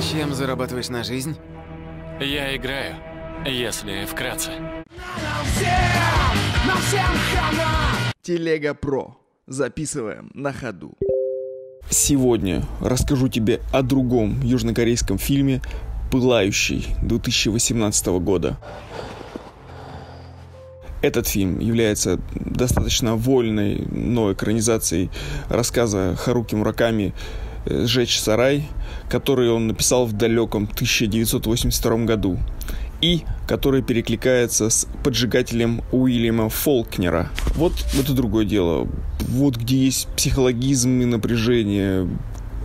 Чем зарабатываешь на жизнь? Я играю, если вкратце. Телега Про. Записываем на ходу. Сегодня расскажу тебе о другом южнокорейском фильме «Пылающий» 2018 года. Этот фильм является достаточно вольной, но экранизацией рассказа Харуки Мураками «Сжечь сарай», который он написал в далеком 1982 году и который перекликается с поджигателем Уильяма Фолкнера. Вот это другое дело. Вот где есть психологизм и напряжение,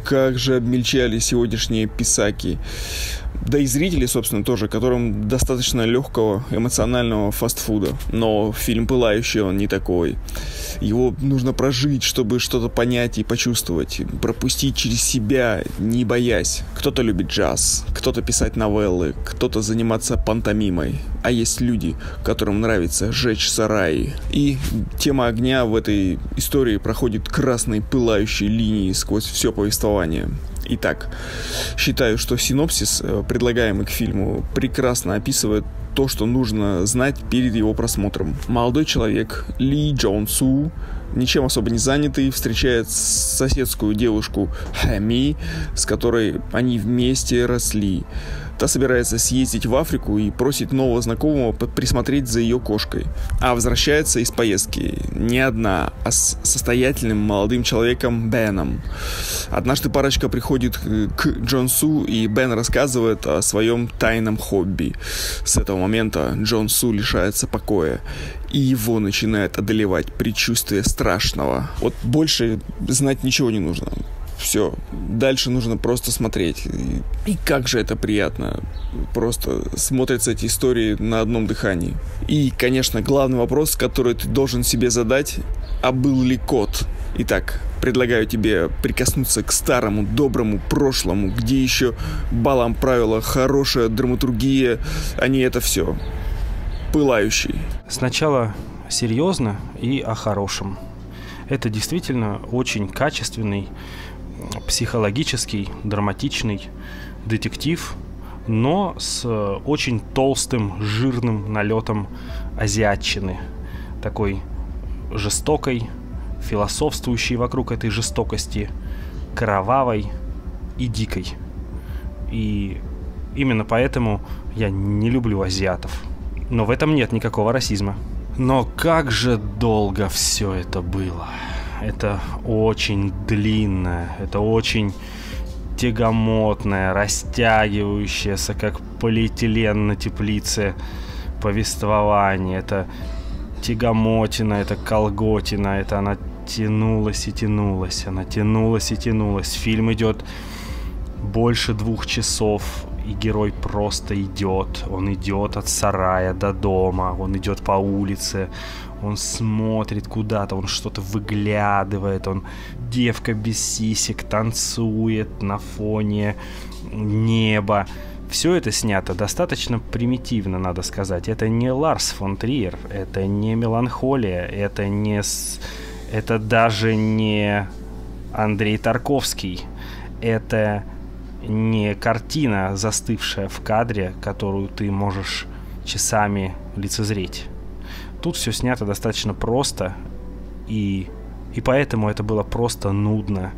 как же обмельчали сегодняшние писаки да и зрители, собственно, тоже, которым достаточно легкого эмоционального фастфуда. Но фильм «Пылающий» он не такой. Его нужно прожить, чтобы что-то понять и почувствовать. Пропустить через себя, не боясь. Кто-то любит джаз, кто-то писать новеллы, кто-то заниматься пантомимой. А есть люди, которым нравится жечь сараи. И тема огня в этой истории проходит красной пылающей линией сквозь все повествование. Итак, считаю, что синопсис, э, предлагаемый к фильму, прекрасно описывает то, что нужно знать перед его просмотром. Молодой человек Ли Джон Су, ничем особо не занятый, встречает соседскую девушку Хэми, с которой они вместе росли. Та собирается съездить в Африку и просит нового знакомого присмотреть за ее кошкой. А возвращается из поездки не одна, а с состоятельным молодым человеком Беном. Однажды парочка приходит к Джонсу, и Бен рассказывает о своем тайном хобби. С этого момента Джон Су лишается покоя, и его начинает одолевать предчувствие страшного. Вот больше знать ничего не нужно. Все. Дальше нужно просто смотреть. И как же это приятно. Просто смотрятся эти истории на одном дыхании. И, конечно, главный вопрос, который ты должен себе задать, а был ли кот? Итак, предлагаю тебе прикоснуться к старому, доброму прошлому, где еще балом правила хорошая драматургия, а не это все. Пылающий. Сначала серьезно и о хорошем. Это действительно очень качественный психологический, драматичный детектив, но с очень толстым, жирным налетом азиатчины. Такой жестокой, философствующей вокруг этой жестокости, кровавой и дикой. И именно поэтому я не люблю азиатов. Но в этом нет никакого расизма. Но как же долго все это было это очень длинное, это очень тягомотное, растягивающееся, как полиэтилен на теплице повествование. Это тягомотина, это колготина, это она тянулась и тянулась, она тянулась и тянулась. Фильм идет больше двух часов, и герой просто идет. Он идет от сарая до дома, он идет по улице, он смотрит куда-то, он что-то выглядывает, он девка без сисек танцует на фоне неба. Все это снято достаточно примитивно, надо сказать. Это не Ларс фон Триер, это не меланхолия, это не... Это даже не Андрей Тарковский. Это не картина, застывшая в кадре, которую ты можешь часами лицезреть. Тут все снято достаточно просто, и, и поэтому это было просто нудно.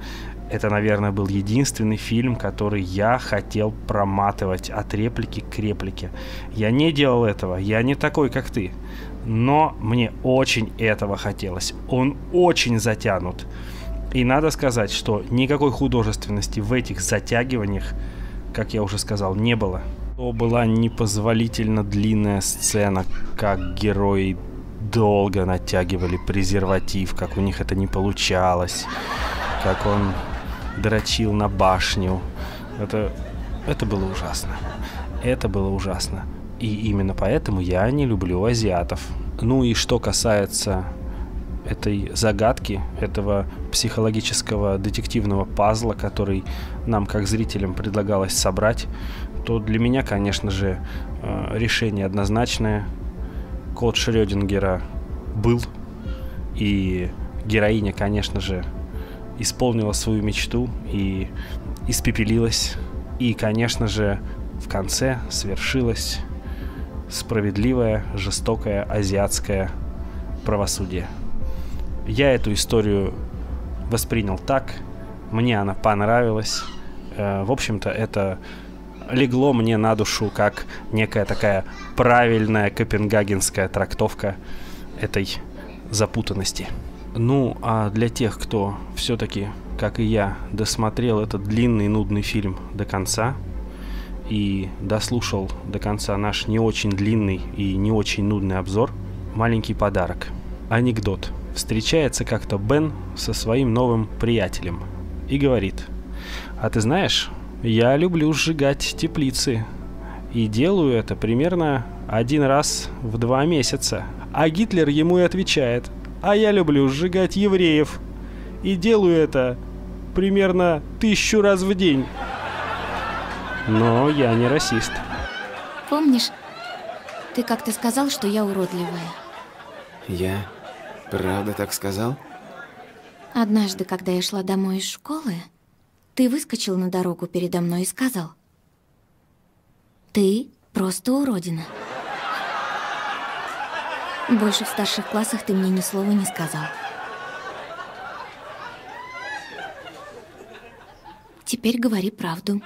Это, наверное, был единственный фильм, который я хотел проматывать от реплики к реплике. Я не делал этого, я не такой, как ты. Но мне очень этого хотелось. Он очень затянут. И надо сказать, что никакой художественности в этих затягиваниях, как я уже сказал, не было. То была непозволительно длинная сцена, как герои долго натягивали презерватив, как у них это не получалось, как он дрочил на башню. Это, это было ужасно. Это было ужасно. И именно поэтому я не люблю азиатов. Ну и что касается этой загадки, этого психологического детективного пазла, который нам, как зрителям, предлагалось собрать, то для меня, конечно же, э, решение однозначное – код Шрёдингера был, и героиня, конечно же, исполнила свою мечту и испепелилась И, конечно же, в конце свершилось справедливое, жестокое азиатское правосудие. Я эту историю воспринял так, мне она понравилась. Э, в общем-то, это легло мне на душу как некая такая правильная копенгагенская трактовка этой запутанности. Ну, а для тех, кто все-таки, как и я, досмотрел этот длинный нудный фильм до конца и дослушал до конца наш не очень длинный и не очень нудный обзор, маленький подарок. Анекдот. Встречается как-то Бен со своим новым приятелем и говорит, «А ты знаешь, я люблю сжигать теплицы. И делаю это примерно один раз в два месяца. А Гитлер ему и отвечает. А я люблю сжигать евреев. И делаю это примерно тысячу раз в день. Но я не расист. Помнишь, ты как-то сказал, что я уродливая? Я правда так сказал? Однажды, когда я шла домой из школы, ты выскочил на дорогу передо мной и сказал. Ты просто уродина. Больше в старших классах ты мне ни слова не сказал. Теперь говори правду.